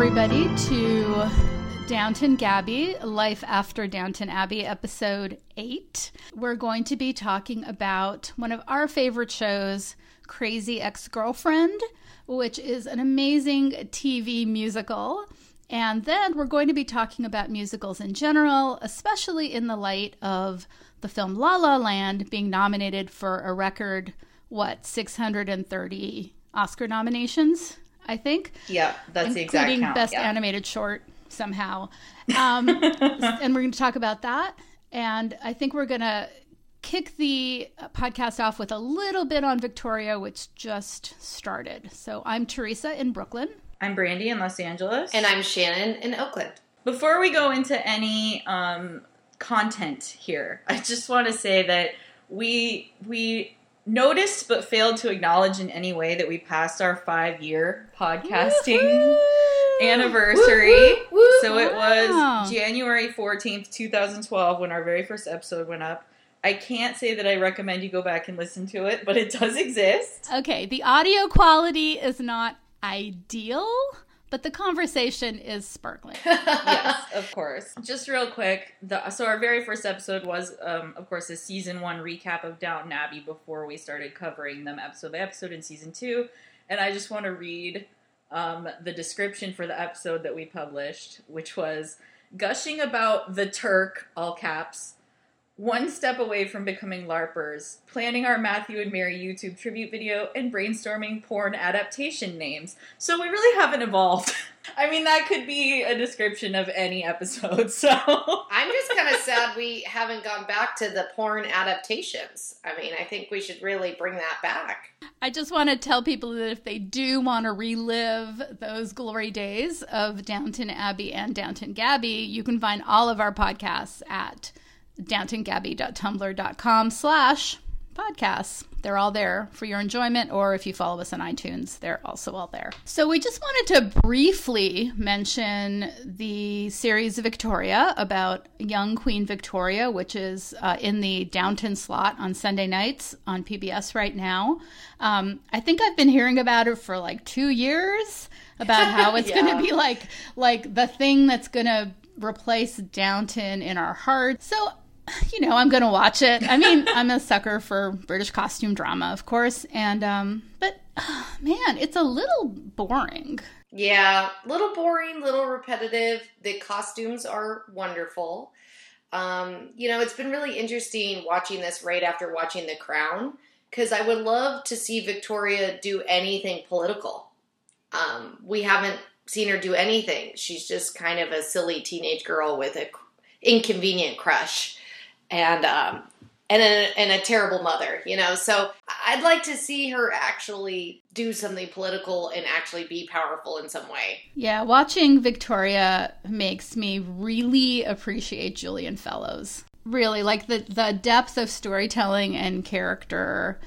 Everybody, to Downton Gabby, Life After Downton Abbey, episode 8. We're going to be talking about one of our favorite shows, Crazy Ex Girlfriend, which is an amazing TV musical. And then we're going to be talking about musicals in general, especially in the light of the film La La Land being nominated for a record, what, 630 Oscar nominations, I think? Yeah, that's the exact including count. best yeah. animated short somehow. Um, and we're going to talk about that. And I think we're going to kick the podcast off with a little bit on Victoria, which just started. So I'm Teresa in Brooklyn. I'm Brandy in Los Angeles. And I'm Shannon in Oakland. Before we go into any um, content here, I just want to say that we we noticed but failed to acknowledge in any way that we passed our five year podcasting anniversary. Woo, woo, woo. So it Wow. was January 14th, 2012, when our very first episode went up. I can't say that I recommend you go back and listen to it, but it does exist. Okay, the audio quality is not ideal, but the conversation is sparkling. yes, of course. Just real quick, the, so our very first episode was, um, of course, a season one recap of Downton Abbey before we started covering them episode by episode in season two. And I just want to read um, the description for the episode that we published, which was gushing about the Turk, all caps, one step away from becoming LARPers, planning our Matthew and Mary YouTube tribute video, and brainstorming porn adaptation names. So we really haven't evolved. I mean, that could be a description of any episode, so. I'm just kind of sad we haven't gone back to the porn adaptations. I mean, I think we should really bring that back. I just want to tell people that if they do want to relive those glory days of Downton Abbey and Downton Gabby, you can find all of our podcasts at downtongabby.tumblr.com slash podcasts. They're all there for your enjoyment, or if you follow us on iTunes, they're also all there. So we just wanted to briefly mention the series Victoria about young Queen Victoria, which is uh, in the Downton slot on Sunday nights on PBS right now. Um, I think I've been hearing about it for like two years about how it's going to be like like the thing that's going to replace Downton in our hearts. So you know, I'm gonna watch it. I mean, I'm a sucker for British costume drama, of course, and um, but man, it's a little boring. Yeah, little boring, little repetitive. The costumes are wonderful. Um, you know, it's been really interesting watching this right after watching The Crown because I would love to see Victoria do anything political. Um, we haven't seen her do anything. She's just kind of a silly teenage girl with a inconvenient crush and um, and a, and a terrible mother, you know. So I'd like to see her actually do something political and actually be powerful in some way. Yeah, watching Victoria makes me really appreciate Julian Fellowes. Really, like the the depth of storytelling and character,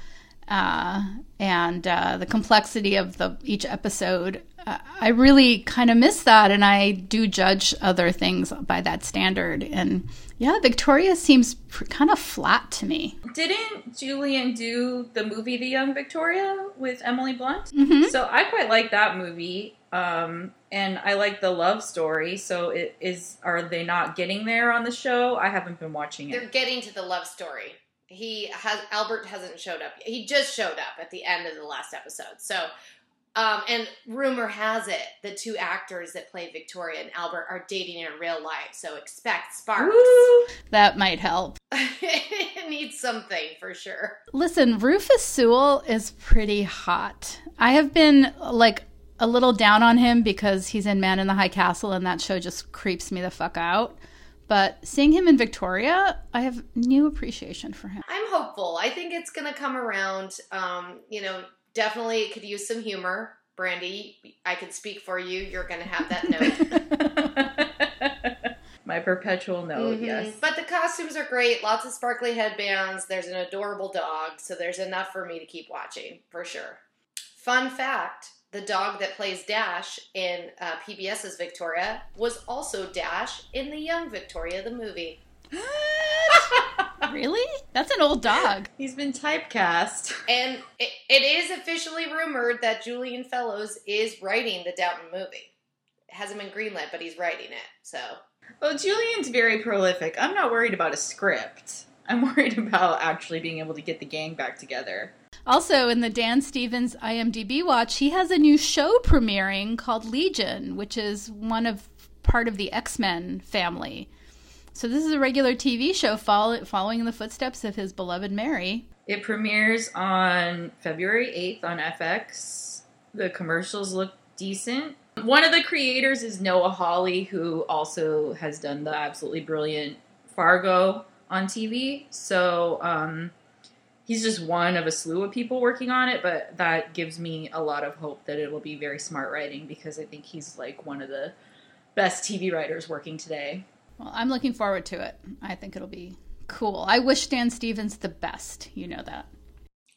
uh, and uh, the complexity of the each episode. Uh, I really kind of miss that, and I do judge other things by that standard. And yeah, Victoria seems pr- kind of flat to me. Didn't Julian do the movie The Young Victoria with Emily Blunt? Mhm. So I quite like that movie. Um, and I like the love story. So it is are they not getting there on the show? I haven't been watching it. They're getting to the love story. He has Albert hasn't showed up. He just showed up at the end of the last episode. So, um, and rumor has it the two actors that play Victoria and Albert are dating in real life. So expect sparks. Woo! That might help. it needs something for sure. Listen, Rufus Sewell is pretty hot. I have been like a little down on him because he's in Man in the High Castle and that show just creeps me the fuck out. But seeing him in Victoria, I have new appreciation for him. I'm hopeful. I think it's going to come around. Um, you know, definitely it could use some humor. Brandy, I can speak for you. You're going to have that note. My perpetual note, Mhm. yes. But the costumes are great. Lots of sparkly headbands. There's an adorable dog. So there's enough for me to keep watching, for sure. Fun fact the dog that plays Dash in uh, PBS's Victoria was also Dash in The Young Victoria, the movie. really? That's an old dog. He's been typecast. And it, it is officially rumored that Julian Fellowes is writing the Downton movie. hasn't been greenlit, but he's writing it. So Well, Julian's very prolific. I'm not worried about a script. I'm worried about actually being able to get the gang back together. Also, in the Dan Stevens IMDb watch, he has a new show premiering called Legion, which is one of part of the X Men family. So this is a regular TV show follow, following in the footsteps of his beloved Mary. It premieres on February 8th on FX. The commercials look decent. One of the creators is Noah Hawley, who also has done the absolutely brilliant Fargo on TV. So um, he's just one of a slew of people working on it, but that gives me a lot of hope that it will be very smart writing because I think he's like one of the best TV writers working today. Well, I'm looking forward to it. I think it'll be cool. I wish Dan Stevens the best. You know that.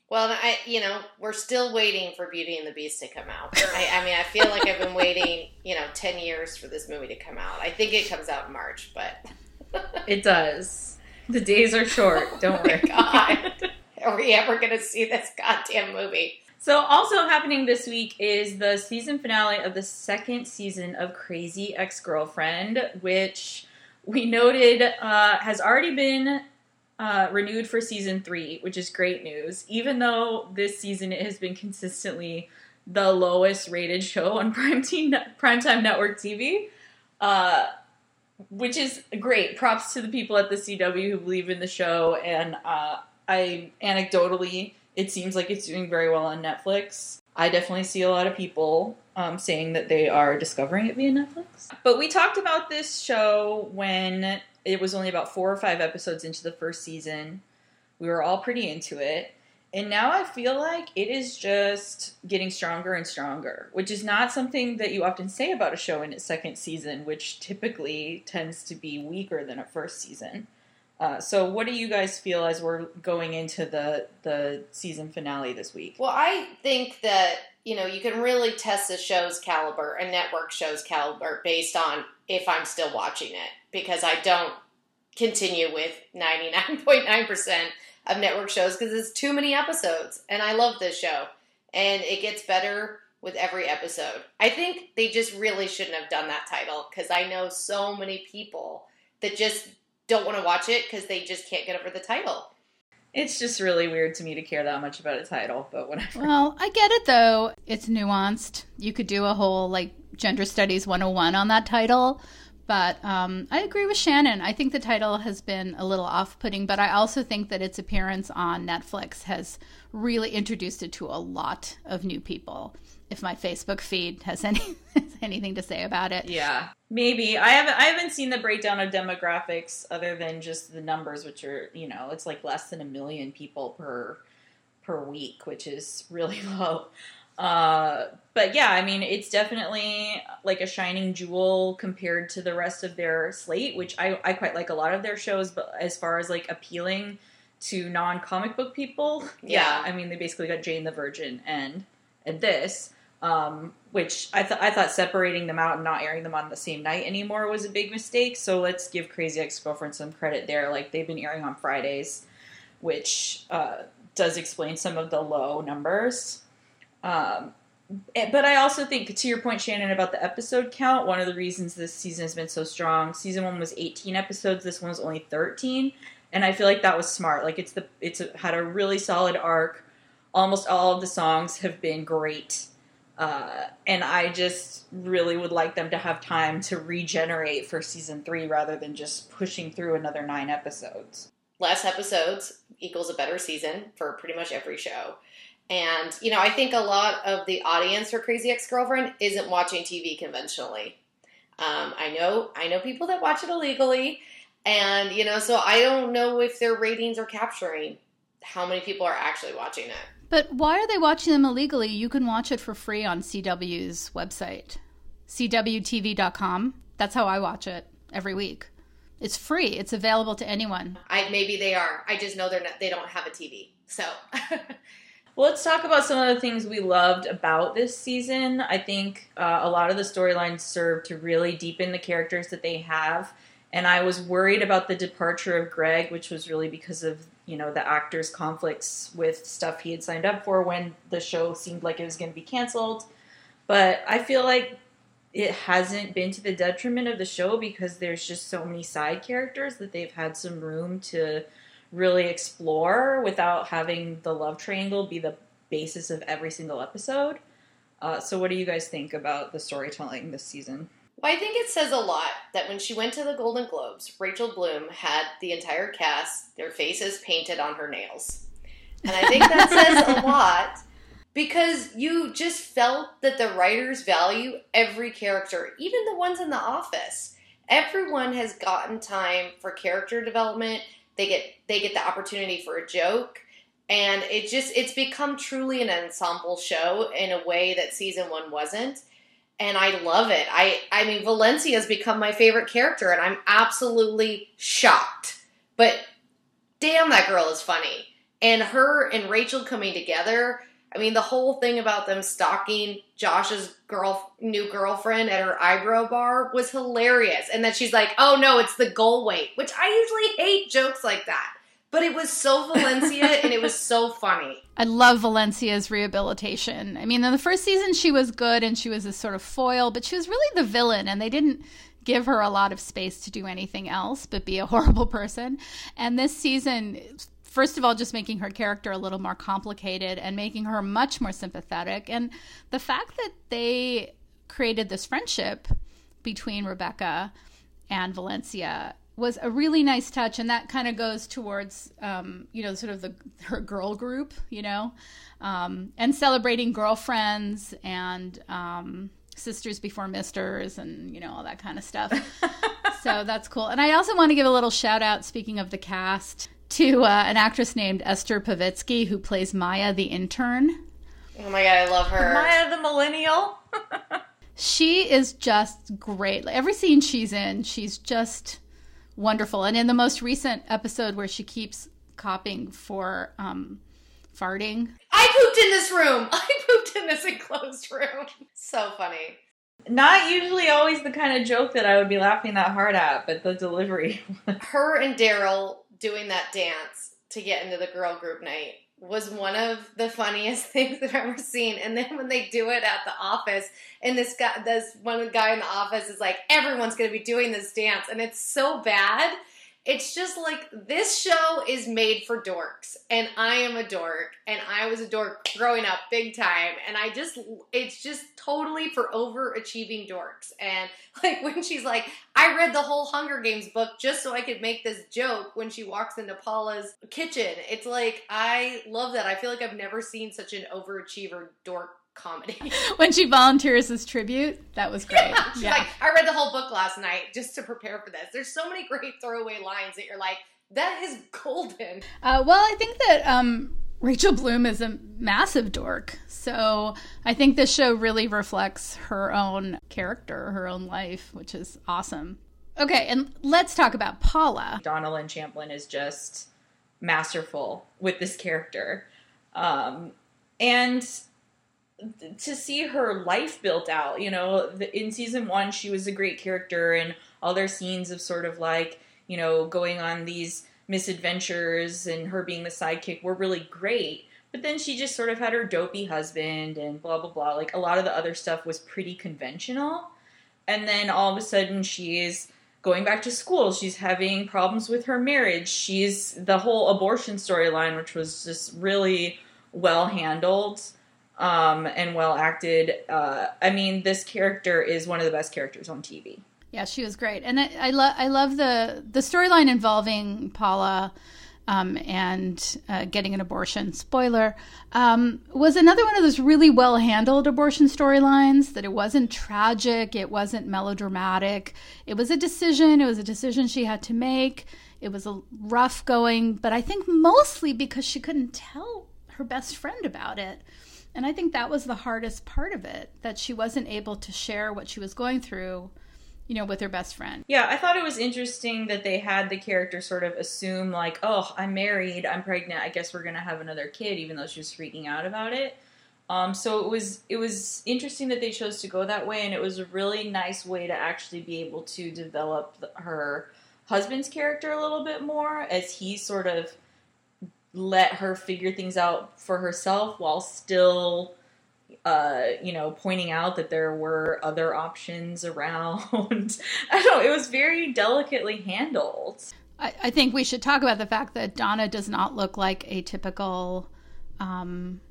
Well, I you know we're still waiting for Beauty and the Beast to come out. I, I mean, I feel like I've been waiting you know ten years for this movie to come out. I think it comes out in March, but It does. The days are short. Oh Don't Oh my worry. God. are we ever going to see this goddamn movie? So, also happening this week is the season finale of the second season of Crazy Ex Girlfriend, which we noted uh, has already been uh, renewed for season three, which is great news. Even though this season it has been consistently the lowest rated show on Primetime, Primetime Network TV, uh, which is great. Props to the people at the CW who believe in the show, and uh, I anecdotally it seems like it's doing very well on Netflix. I definitely see a lot of people um, saying that they are discovering it via Netflix. But we talked about this show when it was only about four or five episodes into the first season. We were all pretty into it. And now I feel like it is just getting stronger and stronger, which is not something that you often say about a show in its second season, which typically tends to be weaker than a first season. Uh, so, what do you guys feel as we're going into the the season finale this week? Well, I think that you know you can really test a show's caliber, a network show's caliber, based on if I'm still watching it, because I don't continue with ninety nine point nine percent of network shows because it's too many episodes, and I love this show, and it gets better with every episode. I think they just really shouldn't have done that title because I know so many people that just don't want to watch it because they just can't get over the title. It's just really weird to me to care that much about a title, but whatever. Well, I get it though. It's nuanced. You could do a whole like gender studies 101 on that title. But um, I agree with Shannon. I think the title has been a little off putting, but I also think that its appearance on Netflix has really introduced it to a lot of new people. If my Facebook feed has any anything to say about it. Yeah, maybe I haven't. I haven't seen the breakdown of demographics other than just the numbers, which are you know it's like less than a million people per per week, which is really low. Uh, but yeah, I mean, it's definitely like a shining jewel compared to the rest of their slate, which I, I quite like a lot of their shows. But as far as like appealing to non comic book people, yeah. Yeah. I mean, they basically got Jane the Virgin and and this, um, which I thought I thought separating them out and not airing them on the same night anymore was a big mistake. So let's give Crazy Ex Girlfriend some credit there. Like they've been airing on Fridays, which uh, does explain some of the low numbers. Um, eh, but I also think, to your point, Shannon, about the episode count, one of the reasons this season has been so strong. Season one was 18 episodes. This one was only 13, and I feel like that was smart. Like it's the it's a, had a really solid arc. Almost all of the songs have been great, uh, and I just really would like them to have time to regenerate for season three rather than just pushing through another nine episodes. less episodes equals a better season for pretty much every show. And, you know, I think a lot of the audience for Crazy Ex Girlfriend isn't watching TV conventionally. Um, I know, I know people that watch it illegally, and you know, so I don't know if their ratings are capturing how many people are actually watching it. But why are they watching them illegally? You can watch it for free on CW's website, cwtv.com. That's how I watch it every week. It's free. It's available to anyone. I maybe they are. I just know they're not. They don't have a TV, so. Well, let's talk about some of the things we loved about this season. I think uh, a lot of the storylines serve to really deepen the characters that they have. And I was worried about the departure of Greg, which was really because of you know the actor's conflicts with stuff he had signed up for when the show seemed like it was going to be canceled. But I feel like it hasn't been to the detriment of the show because there's just so many side characters that they've had some room to really explore without having the love triangle be the basis of every single episode. Uh, so, what do you guys think about the storytelling this season? Well, I think it says a lot that when she went to the Golden Globes, Rachel Bloom had the entire cast, their faces painted on her nails. And I think that says a lot because you just felt that the writers value every character, even the ones in the office. Everyone has gotten time for character development. They get they get the opportunity for a joke and it just it's become truly an ensemble show in a way that season 1 wasn't and I love it. I I mean Valencia has become my favorite character and I'm absolutely shocked. But damn that girl is funny. And her and Rachel coming together, I mean the whole thing about them stalking Josh's girl new girlfriend at her eyebrow bar was hilarious. And then she's like, "Oh no, it's the goal weight," which I usually hate jokes like that. But it was so Valencia and it was so funny. I love Valencia's rehabilitation. I mean, in the first season, she was good and she was a sort of foil, but she was really the villain, and they didn't give her a lot of space to do anything else but be a horrible person. And this season, first of all, just making her character a little more complicated and making her much more sympathetic. And the fact that they created this friendship between Rebecca and Valencia was a really nice touch, and that kind of goes towards, um, you know, sort of the her girl group, you know, um, and celebrating girlfriends and um, sisters before misters, and you know all that kind of stuff. so that's cool. And I also want to give a little shout out. Speaking of the cast, to uh, an actress named Esther Povitsky who plays Maya the intern. Oh my god, I love her. Maya the millennial. she is just great. Every scene she's in, she's just wonderful. And in the most recent episode where she keeps copying for um, farting, I pooped in this room. I pooped in this enclosed room. So funny. Not usually always the kind of joke that I would be laughing that hard at, but the delivery. Her and Darryl doing that dance to get into the girl group night was one of the funniest things I've ever seen. And then when they do it at the office, and this guy, this one guy in the office is like, everyone's going to be doing this dance, and it's so bad it's just like this show is made for dorks and i am a dork and i was a dork growing up big time and i just it's just totally for overachieving dorks and like when she's like i read the whole hunger games book just so i could make this joke when she walks into paula's kitchen it's like i love that. I feel like i've never seen such an overachiever dork comedy. when she volunteers as tribute, that was great. Yeah, she's yeah. like, I read the whole book last night just to prepare for this. There's so many great throwaway lines that you're like, that is golden. Uh, well, I think that um, Rachel Bloom is a massive dork. So I think this show really reflects her own character, her own life, which is awesome. Okay, and let's talk about Paula. Donna Lynne Champlin is just masterful with this character. Um, and to see her life built out. You know, in season one, she was a great character, and all their scenes of sort of like, you know, going on these misadventures and her being the sidekick were really great. But then she just sort of had her dopey husband and blah, blah, blah. Like a lot of the other stuff was pretty conventional. And then all of a sudden she's going back to school. She's having problems with her marriage. She's the whole abortion storyline, which was just really well handled um, and well acted. Uh, I mean, this character is one of the best characters on TV. Yeah, she was great, and I, I love I love the the storyline involving Paula. Um, and uh, getting an abortion. Spoiler um, was another one of those really well handled abortion storylines. That it wasn't tragic, it wasn't melodramatic. It was a decision. It was a decision she had to make. It was a rough going, but I think mostly because she couldn't tell her best friend about it. And I think that was the hardest part of it that she wasn't able to share what she was going through, you know, with her best friend. Yeah, I thought it was interesting that they had the character sort of assume, like, oh, I'm married, I'm pregnant, I guess we're going to have another kid, even though she was freaking out about it. Um, so it was it was interesting that they chose to go that way, and it was a really nice way to actually be able to develop her husband's character a little bit more as he sort of let her figure things out for herself while still uh, you know, pointing out that there were other options around. I don't know, it was very delicately handled. I, I, think we should talk about the fact that Donna does not look like a typical um,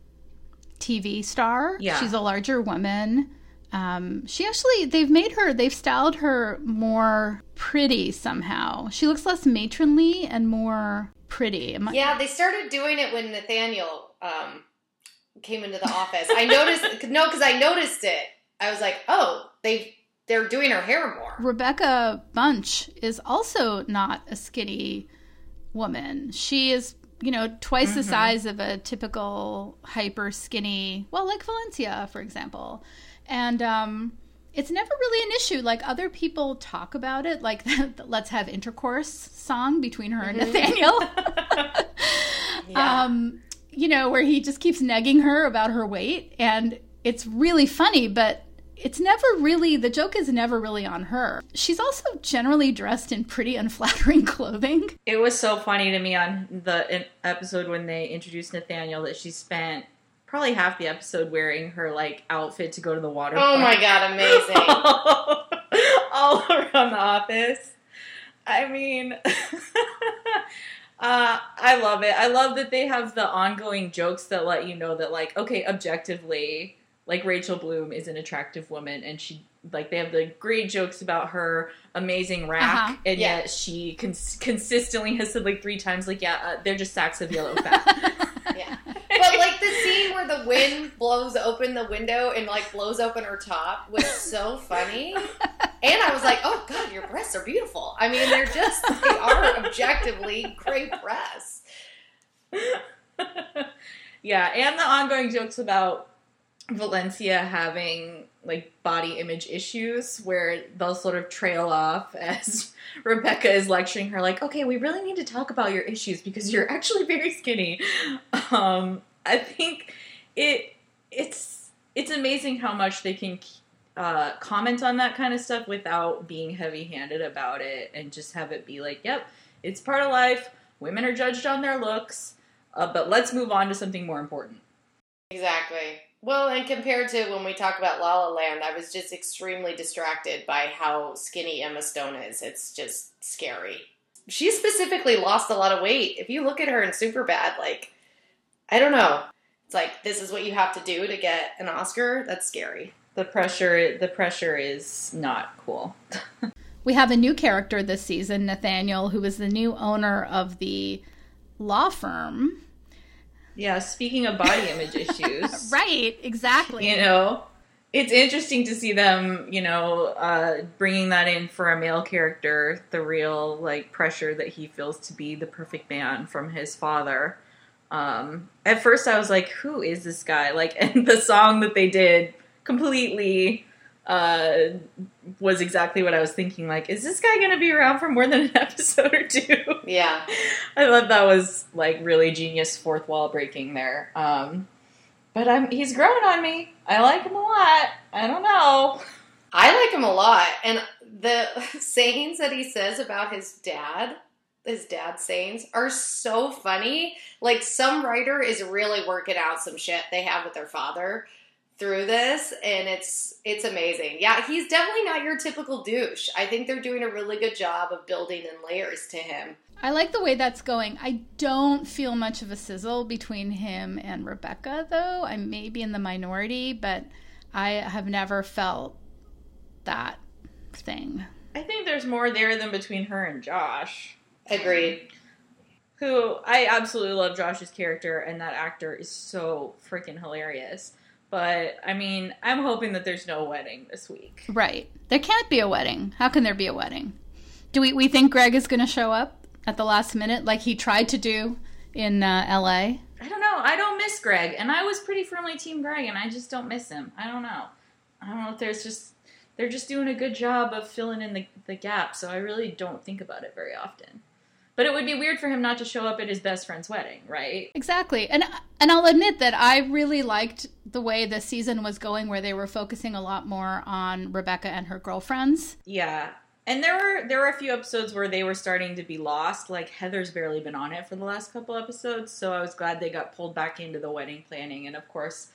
TV star. Yeah. She's a larger woman. Um, she actually, they've made her, they've styled her more pretty somehow. She looks less matronly and more pretty. yeah, they started doing it when Nathaniel um, came into the office. I noticed, no, because I noticed it. I was like, oh, they they're doing her hair more. Rebecca Bunch is also not a skinny woman. She is, you know, twice mm-hmm. the size of a typical hyper skinny, well, like Valencia, for example. And um, it's never really an issue. Like other people talk about it, like the "Let's Have Intercourse" song between her mm-hmm. and Nathaniel. yeah. um, you know, where he just keeps negging her about her weight, and it's really funny, but it's never really the joke is never really on her. She's also generally dressed in pretty unflattering clothing. It was so funny to me on the episode when they introduced Nathaniel that she spent probably half the episode wearing her like outfit to go to the water. Oh park. my god, amazing! All around the office. I mean, uh, I love it. I love that they have the ongoing jokes that let you know that, like, okay, objectively, like Rachel Bloom is an attractive woman, and she like they have the great jokes about her amazing rack, uh-huh. and yeah. yet she cons- consistently has said like three times, like, yeah, uh, they're just sacks of yellow fat. yeah. But like the scene where the wind blows open the window and like blows open her top was so funny. And I was like, oh God, your breasts are beautiful. I mean, they're just, they are objectively great breasts. yeah, and the ongoing jokes about Valencia having like body image issues where they'll sort of trail off as Rebecca is lecturing her, like, okay, we really need to talk about your issues because you're actually very skinny. Um, I think it it's it's amazing how much they can uh, comment on that kind of stuff without being heavy handed about it and just have it be like, yep, it's part of life. Women are judged on their looks, uh, but let's move on to something more important. Exactly. Well, and compared to when we talk about La La Land, I was just extremely distracted by how skinny Emma Stone is. It's just scary. She specifically lost a lot of weight. If you look at her in Superbad, like, I don't know. It's like this is what you have to do to get an Oscar. That's scary. The pressure the pressure is not cool. we have a new character this season, Nathaniel, who is the new owner of the law firm yeah, speaking of body image issues. right, exactly. You know, it's interesting to see them, you know, uh, bringing that in for a male character, the real, like, pressure that he feels to be the perfect man from his father. Um, at first, I was like, who is this guy? Like, and the song that they did completely uh, was exactly what I was thinking. Like, is this guy going to be around for more than an episode or two? Yeah. I thought that was like really genius fourth wall breaking there. Um, but I'm he's growing on me. I like him a lot. I don't know. I like him a lot, and the sayings that he says about his dad, his dad's sayings, are so funny. Like some writer is really working out some shit they have with their father through this and it's it's amazing. Yeah, he's definitely not your typical douche. I think they're doing a really good job of building in layers to him. I like the way that's going. I don't feel much of a sizzle between him and Rebecca though. I may be in the minority, but I have never felt that thing. I think there's more there than between her and Josh. Agreed. Who I absolutely love Josh's character and that actor is so freaking hilarious. But I mean, I'm hoping that there's no wedding this week. Right. There can't be a wedding. How can there be a wedding? Do we, we think Greg is going to show up at the last minute like he tried to do in uh, LA? I don't know. I don't miss Greg. And I was pretty firmly Team Greg, and I just don't miss him. I don't know. I don't know if there's just. They're just doing a good job of filling in the, the gap, so I really don't think about it very often. But it would be weird for him not to show up at his best friend's wedding, right? Exactly. And and I'll admit that I really liked the way the season was going where they were focusing a lot more on Rebecca and her girlfriends. Yeah. And there were there were a few episodes where they were starting to be lost. Like Heather's barely been on it for the last couple episodes, so I was glad they got pulled back into the wedding planning. And of course,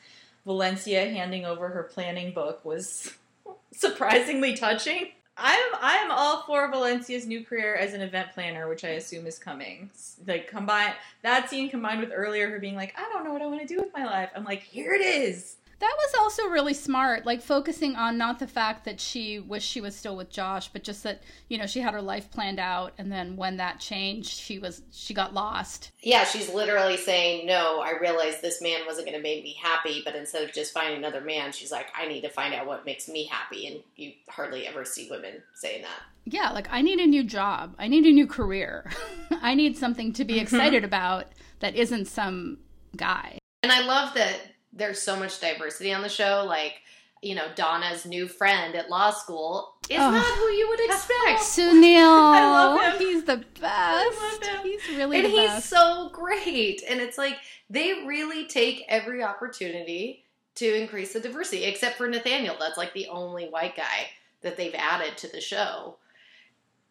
Valencia handing over her planning book was surprisingly touching. I'm I'm all for Valencia's new career as an event planner, which I assume is coming. Like combine that scene combined with earlier her being like, I don't know what I want to do with my life. I'm like, here it is. That was also really smart, like focusing on not the fact that she wished she was still with Josh, but just that, you know, she had her life planned out and then when that changed, she was she got lost. Yeah, she's literally saying, "No, I realized this man wasn't going to make me happy, but instead of just finding another man, she's like, I need to find out what makes me happy." And you hardly ever see women saying that. Yeah, like I need a new job. I need a new career. I need something to be Mm-hmm. excited about that isn't some guy. And I love that there's so much diversity on the show. Like, you know, Donna's new friend at law school is Ugh. not who you would expect. Sunil. I love him. He's the best. I love him. He's really and he's best. so great. And it's like they really take every opportunity to increase the diversity, except for Nathaniel. That's like the only white guy that they've added to the show.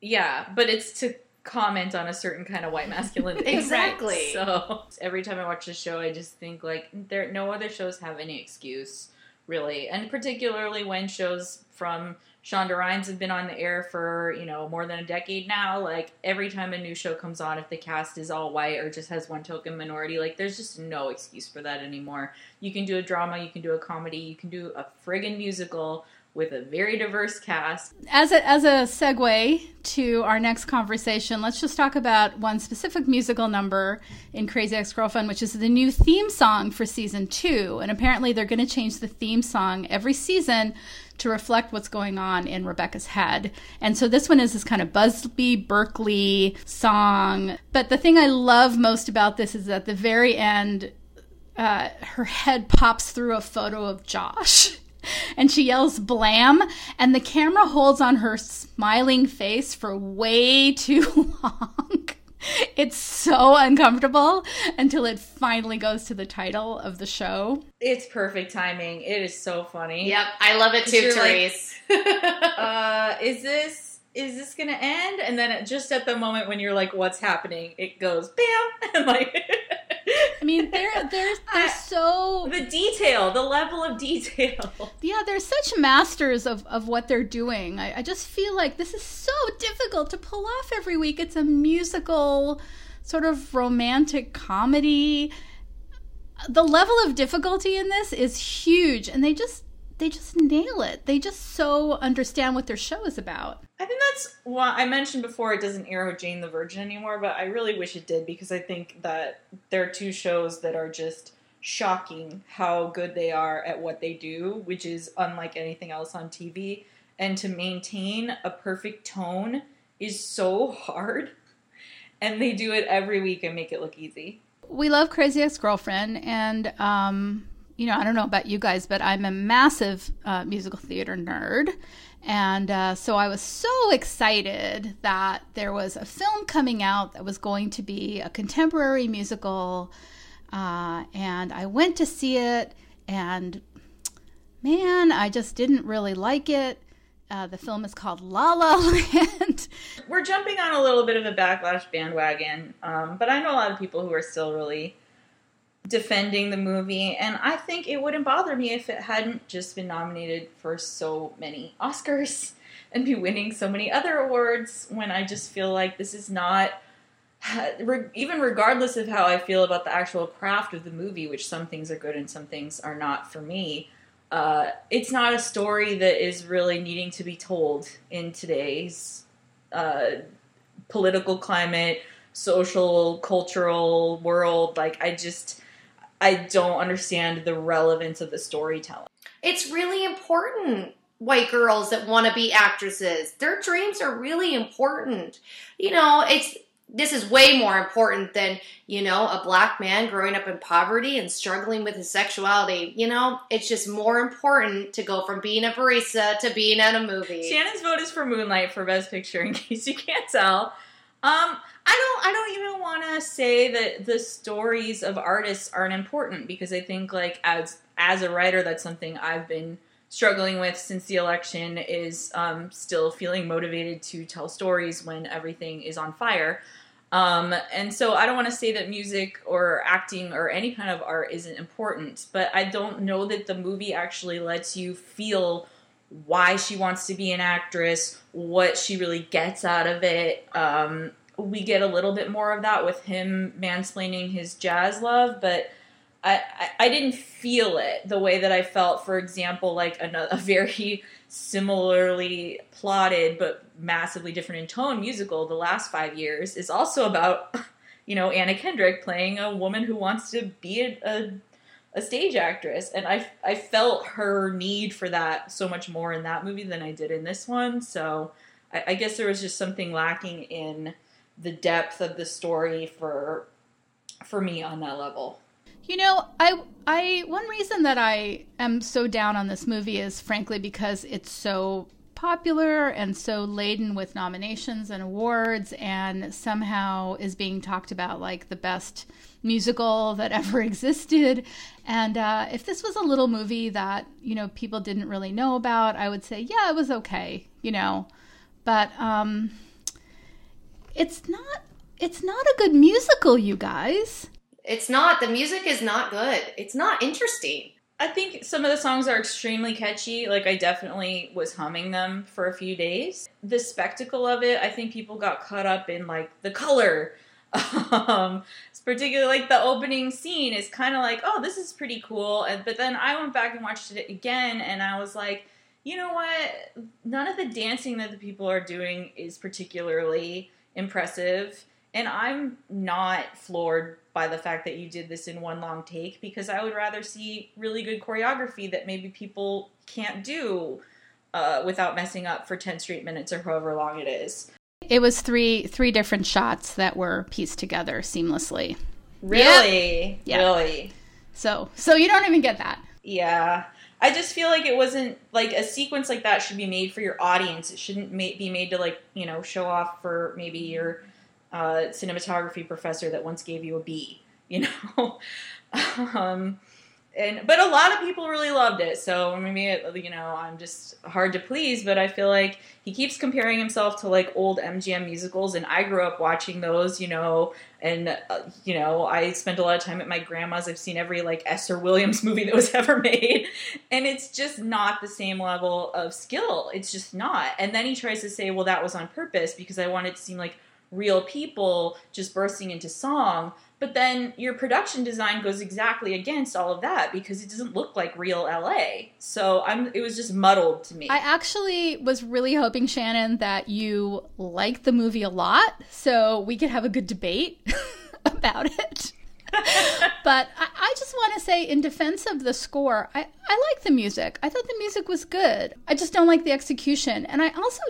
Yeah, but it's to comment on a certain kind of white masculinity. Exactly. So every time I watch the show, I just think like there no other shows have any excuse really, and particularly when shows from Shonda Rhimes have been on the air for you know more than a decade now. Like every time a new show comes on, if the cast is all white or just has one token minority, like there's just no excuse for that anymore. You can do a drama, you can do a comedy, you can do a friggin' musical with a very diverse cast. as a as a segue to our next conversation, let's just talk about one specific musical number in Crazy Ex Girlfriend, which is the new theme song for season two. And apparently, they're going to change the theme song every season to reflect what's going on in Rebecca's head. And so this one is this kind of Busby Berkeley song. But the thing I love most about this is at the very end, uh, her head pops through a photo of Josh. And she yells blam, and the camera holds on her smiling face for way too long. It's so uncomfortable until it finally goes to the title of the show. It's perfect timing. It is so funny. Yep, I love it too, You're like- Uh, is this is this gonna end? And then just at the moment when you're like, "What's happening?" It goes bam, and like I mean, they're they're they're so the detail, the level of detail. yeah, they're such masters of of what they're doing. I, I just feel like this is so difficult to pull off every week. It's a musical, sort of romantic comedy. The level of difficulty in this is huge, and they just they just nail it. They just so understand what their show is about. I think that's why I mentioned before it doesn't air with Jane the Virgin anymore, but I really wish it did because I think that there are two shows that are just shocking how good they are at what they do, which is unlike anything else on TV. And to maintain a perfect tone is so hard. And they do it every week and make it look easy. we love Crazy Ex Girlfriend, and um, you know, I don't know about you guys, but I'm a massive uh, musical theater nerd, and uh, so I was so excited that there was a film coming out that was going to be a contemporary musical, uh, and I went to see it, and man, I just didn't really like it. Uh, the film is called La La Land. We're jumping on a little bit of a backlash bandwagon, um, but I know a lot of people who are still really defending the movie, and I think it wouldn't bother me if it hadn't just been nominated for so many Oscars and be winning so many other awards when I just feel like this is not. Even regardless of how I feel about the actual craft of the movie, which some things are good and some things are not for me, uh, it's not a story that is really needing to be told in today's uh, political climate, social, cultural world. Like, I just, I don't understand the relevance of the storytelling. It's really important. White girls that want to be actresses, their dreams are really important. You know, it's this is way more important than, you know, a black man growing up in poverty and struggling with his sexuality. You know, it's just more important to go from being a barista to being in a movie. Shannon's vote is for Moonlight for Best Picture, in case you can't tell. Um, I don't. I don't even want to say that the stories of artists aren't important because I think, like, as as a writer, that's something I've been struggling with since the election. Is um, still feeling motivated to tell stories when everything is on fire. Um, and so I don't want to say that music or acting or any kind of art isn't important, but I don't know that the movie actually lets you feel why she wants to be an actress, what she really gets out of it. Um, we get a little bit more of that with him mansplaining his jazz love, but I, I, I didn't feel it the way that I felt, for example, like a, a very similarly plotted but massively different in tone musical, The Last Five Years, is also about, you know, Anna Kendrick playing a woman who wants to be a, a, a stage actress. And I, I felt her need for that so much more in that movie than I did in this one. So I, I guess there was just something lacking in the depth of the story for for me on that level. You know, I I one reason that I am so down on this movie is frankly because it's so popular and so laden with nominations and awards and somehow is being talked about like the best musical that ever existed and uh, if this was a little movie that you know people didn't really know about i would say yeah it was okay you know but um, it's not it's not a good musical you guys it's not. The music is not good. It's not interesting. I think some of the songs are extremely catchy. Like I definitely was humming them for a few days. The spectacle of it, I think people got caught up in like the color. Um, particularly like the opening scene is kind of like, oh, this is pretty cool. And but then I went back and watched it again, and I was like, you know what? None of the dancing that the people are doing is particularly impressive. And I'm not floored by the fact that you did this in one long take because I would rather see really good choreography that maybe people can't do uh, without messing up for 10 straight minutes or however long it is. It was three three different shots that were pieced together seamlessly. Really? Yeah. Really? So so you don't even get that. Yeah. I just feel like it wasn't like a sequence like that should be made for your audience. It shouldn't be made to like, you know, show off for maybe your uh, cinematography professor that once gave you a B, you know. um, and but a lot of people really loved it. So maybe it, you know I'm just hard to please, but I feel like he keeps comparing himself to like old MGM musicals, and I grew up watching those, you know. And uh, you know, I spent a lot of time at my grandma's. I've seen every like Esther Williams movie that was ever made, and it's just not the same level of skill. It's just not. And then he tries to say, "Well, that was on purpose because I wanted to seem like." Real people just bursting into song. But then your production design goes exactly against all of that because it doesn't look like real LA. So I'm it was just muddled to me. I actually was really hoping Shannon that you liked the movie a lot so we could have a good debate about it. but I, I just want to say, in defense of the score, I, I like the music. I thought the music was good. I just don't like the execution. And I also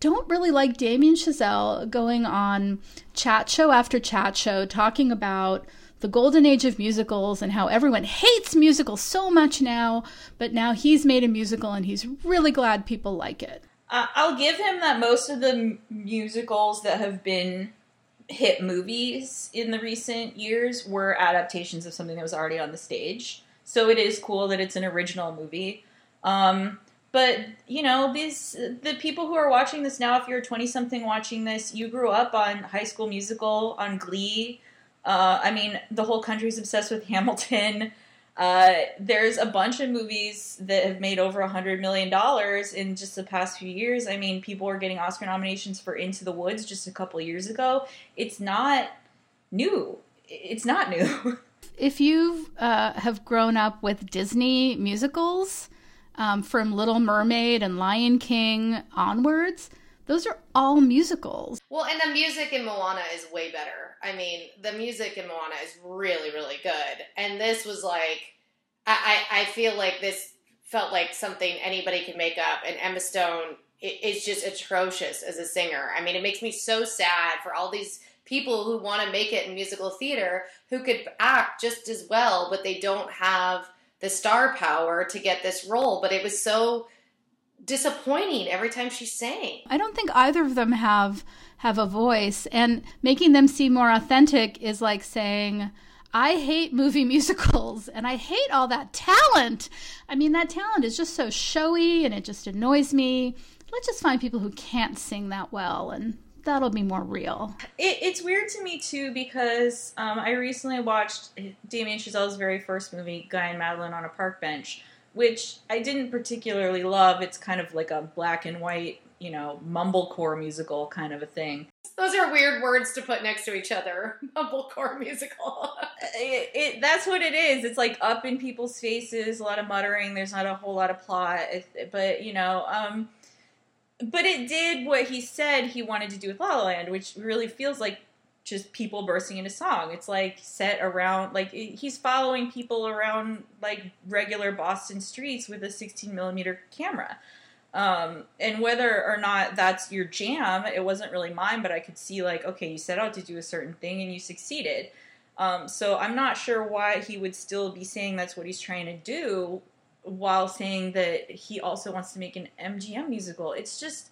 don't really like Damien Chazelle going on chat show after chat show talking about the golden age of musicals and how everyone hates musicals so much now, but now he's made a musical and he's really glad people like it. I'll give him that most of the musicals that have been hit movies in the recent years were adaptations of something that was already on the stage. So it is cool that it's an original movie. Um, but you know these the people who are watching this now if you're 20 something watching this you grew up on high school musical on glee uh, i mean the whole country's obsessed with hamilton uh, there's a bunch of movies that have made over a hundred million dollars in just the past few years. I mean, people were getting Oscar nominations for Into the Woods just a couple years ago. It's not new. It's not new. if you uh, have grown up with Disney musicals, um, from Little Mermaid and Lion King onwards, those are all musicals. Well, and the music in Moana is way better. I mean, the music in Moana is really, really good. And this was like, I, I, I feel like this felt like something anybody could make up. And Emma Stone is just atrocious as a singer. I mean, it makes me so sad for all these people who want to make it in musical theater who could act just as well, but they don't have the star power to get this role, but it was so disappointing every time she sang. I don't think either of them have have a voice and making them seem more authentic is like saying I hate movie musicals and I hate all that talent. I mean that talent is just so showy and it just annoys me. Let's just find people who can't sing that well and that'll be more real. It, it's weird to me too because um, I recently watched Damien Chazelle's very first movie, Guy and Madeline on a Park Bench, which I didn't particularly love. It's kind of like a black and white, you know, mumblecore musical kind of a thing. Those are weird words to put next to each other. Mumblecore musical. it, it, that's what it is. It's like up in people's faces, a lot of muttering. There's not a whole lot of plot, but you know, um, but it did what he said he wanted to do with La La Land, which really feels like just people bursting into song. It's like set around like he's following people around like regular Boston streets with a 16 millimeter camera. Um, and whether or not that's your jam, it wasn't really mine, but I could see like, okay, you set out to do a certain thing and you succeeded. Um, so I'm not sure why he would still be saying that's what he's trying to do while saying that he also wants to make an MGM musical. It's just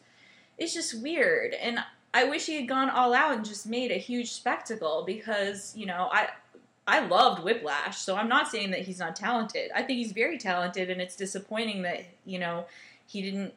it's just weird. And I wish he had gone all out and just made a huge spectacle because, you know, I I loved Whiplash, so I'm not saying that he's not talented. I think he's very talented and it's disappointing that, you know, he didn't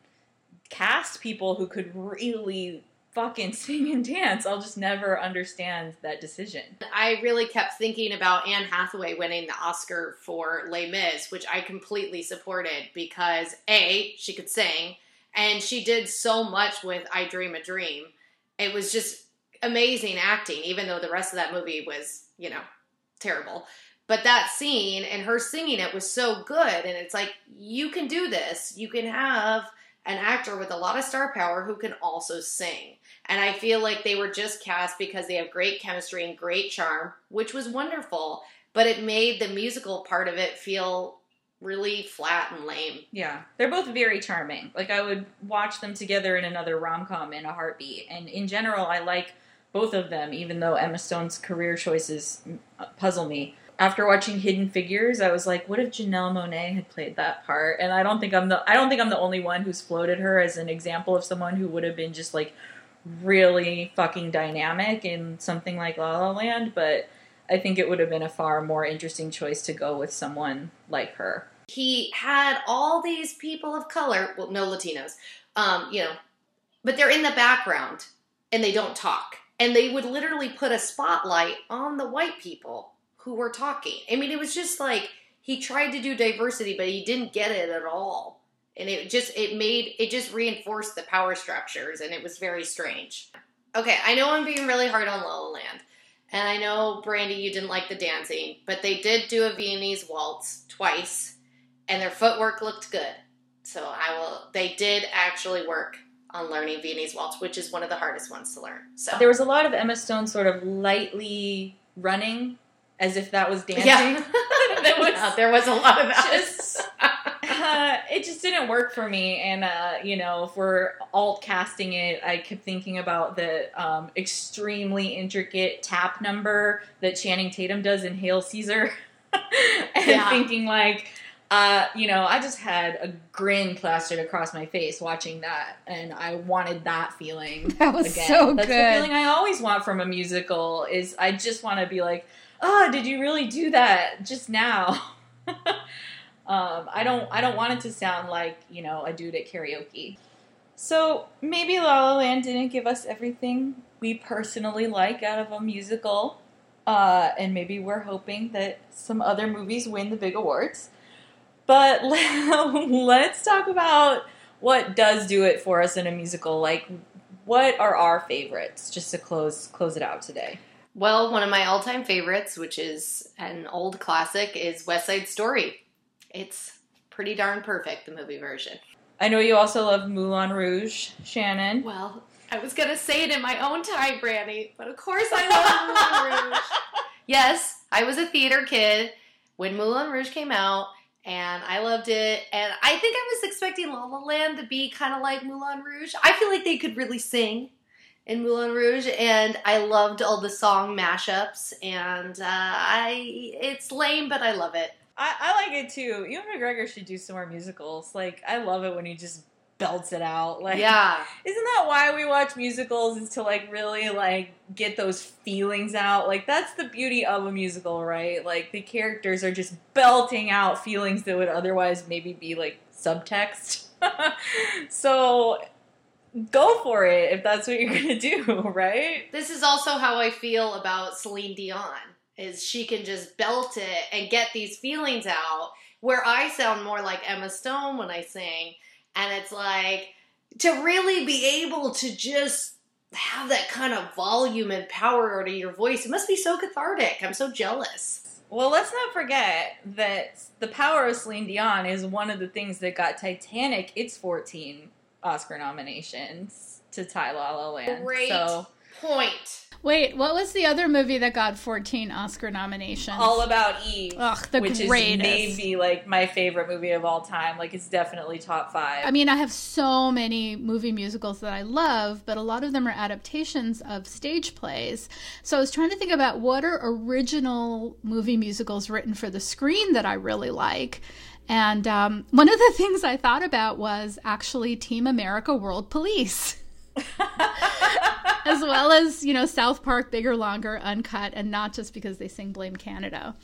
cast people who could really fucking sing and dance. I'll just never understand that decision. I really kept thinking about Anne Hathaway winning the Oscar for Les Mis, which I completely supported because A, she could sing, and she did so much with I Dream a Dream. It was just amazing acting, even though the rest of that movie was, you know, terrible. But that scene and her singing it was so good. And it's like, you can do this. You can have an actor with a lot of star power who can also sing. And I feel like they were just cast because they have great chemistry and great charm, which was wonderful. But it made the musical part of it feel really flat and lame. Yeah, they're both very charming. Like I would watch them together in another rom com in a heartbeat. And in general, I like both of them, even though Emma Stone's career choices uh, puzzle me after watching Hidden Figures, I was like, what if Janelle Monáe had played that part? And I don't think I'm the I don't think I'm the only one who's floated her as an example of someone who would have been just like really fucking dynamic in something like La La Land, but I think it would have been a far more interesting choice to go with someone like her. He had all these people of color, well, no Latinos, um, you know, but they're in the background and they don't talk. And they would literally put a spotlight on the white people who were talking. I mean, it was just like he tried to do diversity, but he didn't get it at all. And it just it made it just reinforced the power structures, and it was very strange. Okay, I know I'm being really hard on La La Land, and I know Brandy, you didn't like the dancing, but they did do a Viennese waltz twice, and their footwork looked good. So I will. They did actually work on learning Viennese waltz, which is one of the hardest ones to learn. So there was a lot of Emma Stone sort of lightly running as if that was dancing. Yeah. that was, yeah, there was a lot of that. Just, uh, it just didn't work for me. And, uh, you know, if we're alt casting it, I kept thinking about the um, extremely intricate tap number that Channing Tatum does in Hail Caesar. and yeah. thinking, like, uh, you know, I just had a grin plastered across my face watching that, and I wanted that feeling. That was again. so That's good. the feeling I always want from a musical. Is I just want to be like, oh, did you really do that just now? um, I don't I don't want it to sound like you know a dude at karaoke. So maybe La La Land didn't give us everything we personally like out of a musical, uh, and maybe we're hoping that some other movies win the big awards. But let's talk about what does do it for us in a musical. Like, what are our favorites? Just to close close it out today. Well, one of my all time favorites, which is an old classic, is West Side Story. It's pretty darn perfect, the movie version. I know you also love Moulin Rouge, Shannon. Well, I was going to say it in my own time, Brandy, but of course I love Moulin Rouge. Yes, I was a theater kid when Moulin Rouge came out, and I loved it. And I think I was expecting La La Land to be kind of like Moulin Rouge. I feel like they could really sing in Moulin Rouge, and I loved all the song mashups. And uh, I, it's lame, but I love it. I, I like it too. Ewan McGregor should do some more musicals. Like I love it when he just belts it out. Like yeah, isn't that why we watch musicals? Is to like really like get those feelings out. Like that's the beauty of a musical, right? Like the characters are just belting out feelings that would otherwise maybe be like subtext. so go for it if that's what you're gonna do, right? This is also how I feel about Celine Dion. Is she can just belt it and get these feelings out where I sound more like Emma Stone when I sing. And it's like to really be able to just have that kind of volume and power to your voice. It must be so cathartic. I'm so jealous. Well, let's not forget that the power of Celine Dion is one of the things that got Titanic its 14 Oscar nominations to tie La La Land. Great So point. Wait, what was the other movie that got 14 Oscar nominations? All About Eve, Ugh, the which greatest. is maybe like my favorite movie of all time. Like it's definitely top five. I mean, I have so many movie musicals that I love, but a lot of them are adaptations of stage plays. So I was trying to think about what are original movie musicals written for the screen that I really like. And um, one of the things I thought about was actually Team America World Police. as well as you know South Park, bigger, longer, uncut, and not just because they sing "Blame Canada."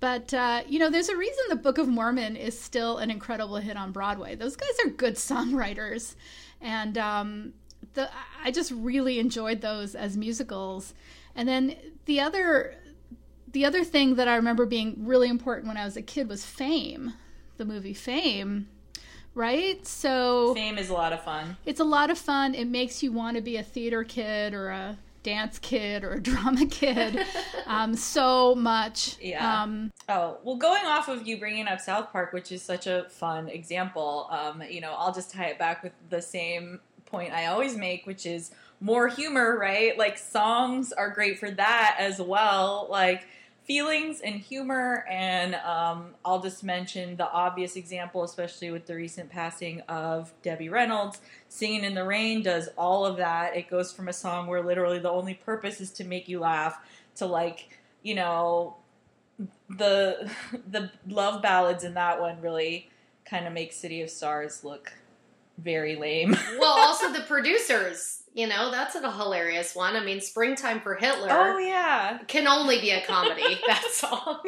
But uh, you know, there's a reason the Book of Mormon is still an incredible hit on Broadway. Those guys are good songwriters, and um, the I just really enjoyed those as musicals. And then the other the other thing that I remember being really important when I was a kid was Fame, the movie Fame. Right? So Fame is a lot of fun. it's a lot of fun. It makes you want to be a theater kid or a dance kid or a drama kid um, so much. Yeah. Um, Oh, well, going off of you bringing up South Park, which is such a fun example, um, you know, I'll just tie it back with the same point I always make, which is more humor, right? Like, songs are great for that as well. Like, feelings and humor. And um, I'll just mention the obvious example, especially with the recent passing of Debbie Reynolds. Singing in the Rain does all of that. It goes from a song where literally the only purpose is to make you laugh to, like, you know, the the love ballads in that one really kind of make City of Stars look very lame. Well, also the producers. You know, that's a hilarious one. I mean, Springtime for Hitler oh yeah. can only be a comedy. that song.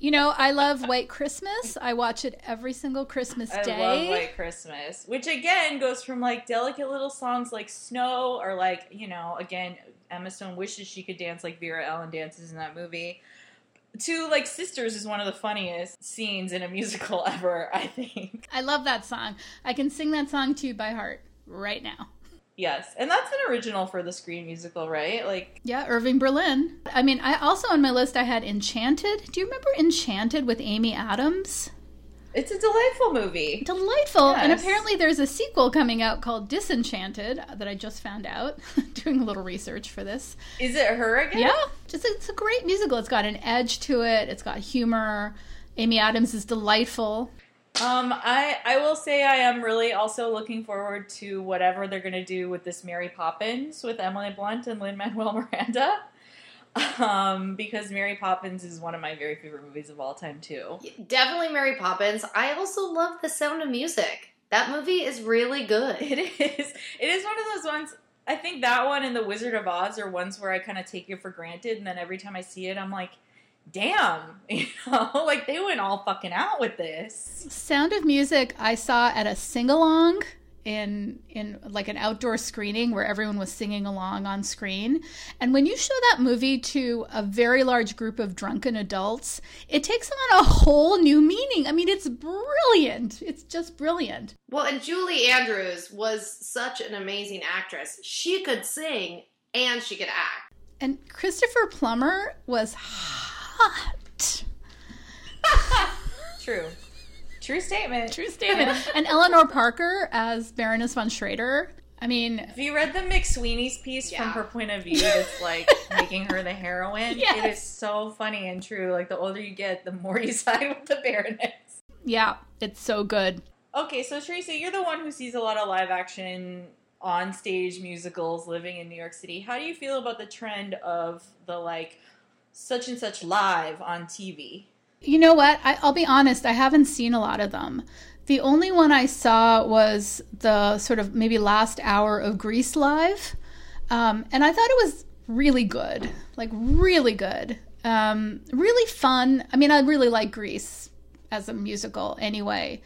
you know, I love White Christmas. I watch it every single Christmas I day. love White Christmas, which again goes from like delicate little songs like Snow or like, you know, again, Emma Stone wishes she could dance like Vera Ellen dances in that movie. To like Sisters is one of the funniest scenes in a musical ever, I think. I love that song. I can sing that song to you by heart right now. Yes. And that's an original for the screen musical, right? Like Yeah, Irving Berlin. I mean, I also on my list I had Enchanted. Do you remember Enchanted with Amy Adams? It's a delightful movie. Delightful. And apparently there's a sequel coming out called Disenchanted that I just found out doing a little research for this. Is it her again? Yeah, just it's a great musical. It's got an edge to it. It's got humor. Amy Adams is delightful. Um, I I will say I am really also looking forward to whatever they're gonna do with this Mary Poppins with Emily Blunt and Lin Manuel Miranda. Um, because Mary Poppins is one of my very favorite movies of all time too. Definitely Mary Poppins. I also love The Sound of Music. That movie is really good. It is. It is one of those ones. I think that one and The Wizard of Oz are ones where I kind of take it for granted, and then every time I see it, I'm like, "Damn!" You know, like they went all fucking out with this. Sound of Music I saw at a sing along in in like an outdoor screening where everyone was singing along on screen. And when you show that movie to a very large group of drunken adults, it takes on a whole new meaning. I mean, it's brilliant. It's just brilliant. Well, and Julie Andrews was such an amazing actress. She could sing and she could act. And Christopher Plummer was hot. True. True statement. True statement. and Eleanor Parker as Baroness von Schraeder. I mean, Have you read the McSweeney's piece from her point of view that's like making her the heroine? Yes. It is so funny and true. Like the older you get, the more you side with the Baroness. yeah, it's so good. Okay, so Tracy, you're the one who sees a lot of live action on stage musicals living in New York City. How do you feel about the trend of the like such and such live on TV? You know what? I, I'll be honest, I haven't seen a lot of them. The only one I saw was the sort of maybe last hour of Grease Live. Um, and I thought it was really good. Like, really good. Um, really fun. I mean, I really like Grease as a musical anyway.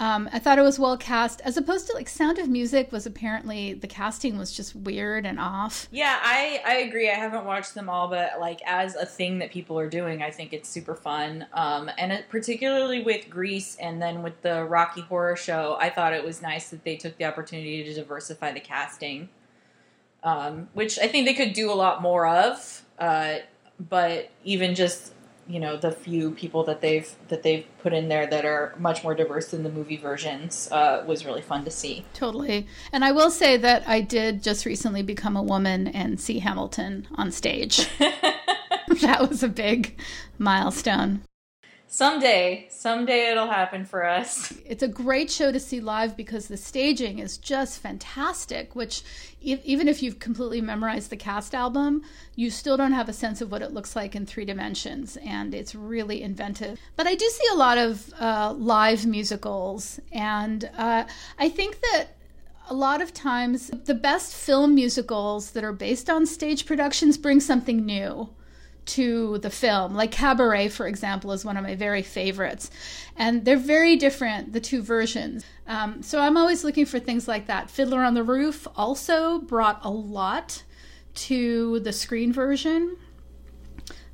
Um, I thought it was well cast, as opposed to like Sound of Music was apparently the casting was just weird and off. Yeah, I I agree. I haven't watched them all, but like as a thing that people are doing, I think it's super fun. Um, and it, particularly with Grease and then with the Rocky Horror Show, I thought it was nice that they took the opportunity to diversify the casting, um, which I think they could do a lot more of. Uh, but even just you know the few people that they've that they've put in there that are much more diverse than the movie versions uh, was really fun to see. Totally, and I will say that I did just recently become a woman and see Hamilton on stage. that was a big milestone. Someday, someday it'll happen for us. It's a great show to see live because the staging is just fantastic, which even if you've completely memorized the cast album, you still don't have a sense of what it looks like in three dimensions, and it's really inventive. But I do see a lot of uh, live musicals, and uh, I think that a lot of times the best film musicals that are based on stage productions bring something new to the film. Like Cabaret, for example, is one of my very favorites. And they're very different, the two versions. Um, so I'm always looking for things like that. Fiddler on the Roof also brought a lot to the screen version.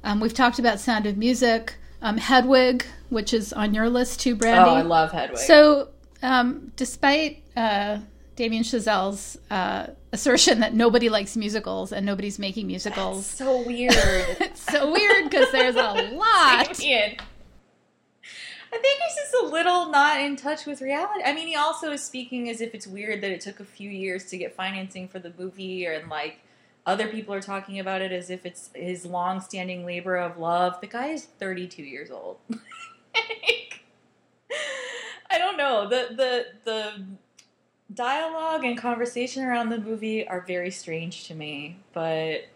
Um, we've talked about Sound of Music, um, Hedwig, which is on your list too, Brandy. Oh, I love Hedwig. So, um, despite uh, Damien Chazelle's uh, assertion that nobody likes musicals and nobody's making musicals. That's so weird. it's so weird because there's a lot. Damien. I think he's just a little not in touch with reality. I mean, he also is speaking as if it's weird that it took a few years to get financing for the movie, and like other people are talking about it as if it's his long-standing labor of love. The guy is 32 years old. I don't know the the the dialogue and conversation around the movie are very strange to me, but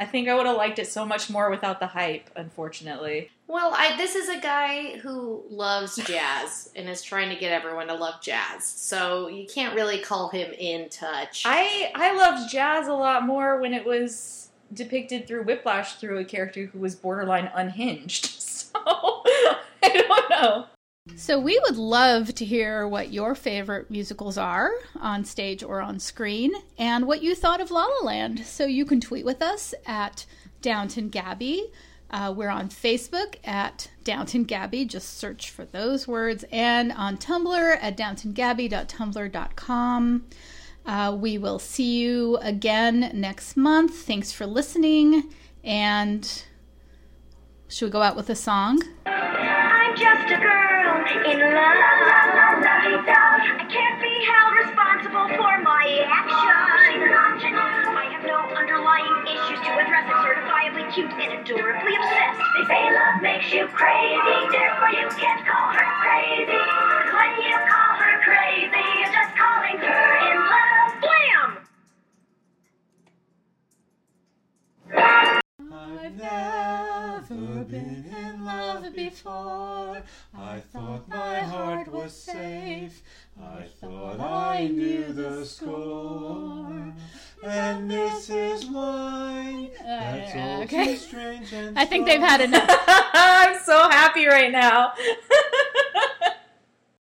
I think I would have liked it so much more without the hype, unfortunately. Well, I, this is a guy who loves jazz and is trying to get everyone to love jazz. So you can't really call him in touch. I I loved jazz a lot more when it was depicted through Whiplash through a character who was borderline unhinged. So I don't know. So, we would love to hear what your favorite musicals are on stage or on screen and what you thought of La La Land. So, you can tweet with us at Downton Gabby. Uh, we're on Facebook at Downton Gabby, just search for those words, and on Tumblr at downtongabby.tumblr.com. Uh, we will see you again next month. Thanks for listening, and should we go out with a song? I'm just a girl in love. I can't be held responsible for my actions. I have no underlying issues to address. I'm certifiably cute and adorably obsessed. They say love makes you crazy, therefore you can't call her crazy. When you call her crazy, you're just calling her in love. Blam! I've never been in love before. I thought my heart was safe. I thought I knew the score. And this is why. That's uh, all okay. too strange and I think they've had enough. I'm so happy right now.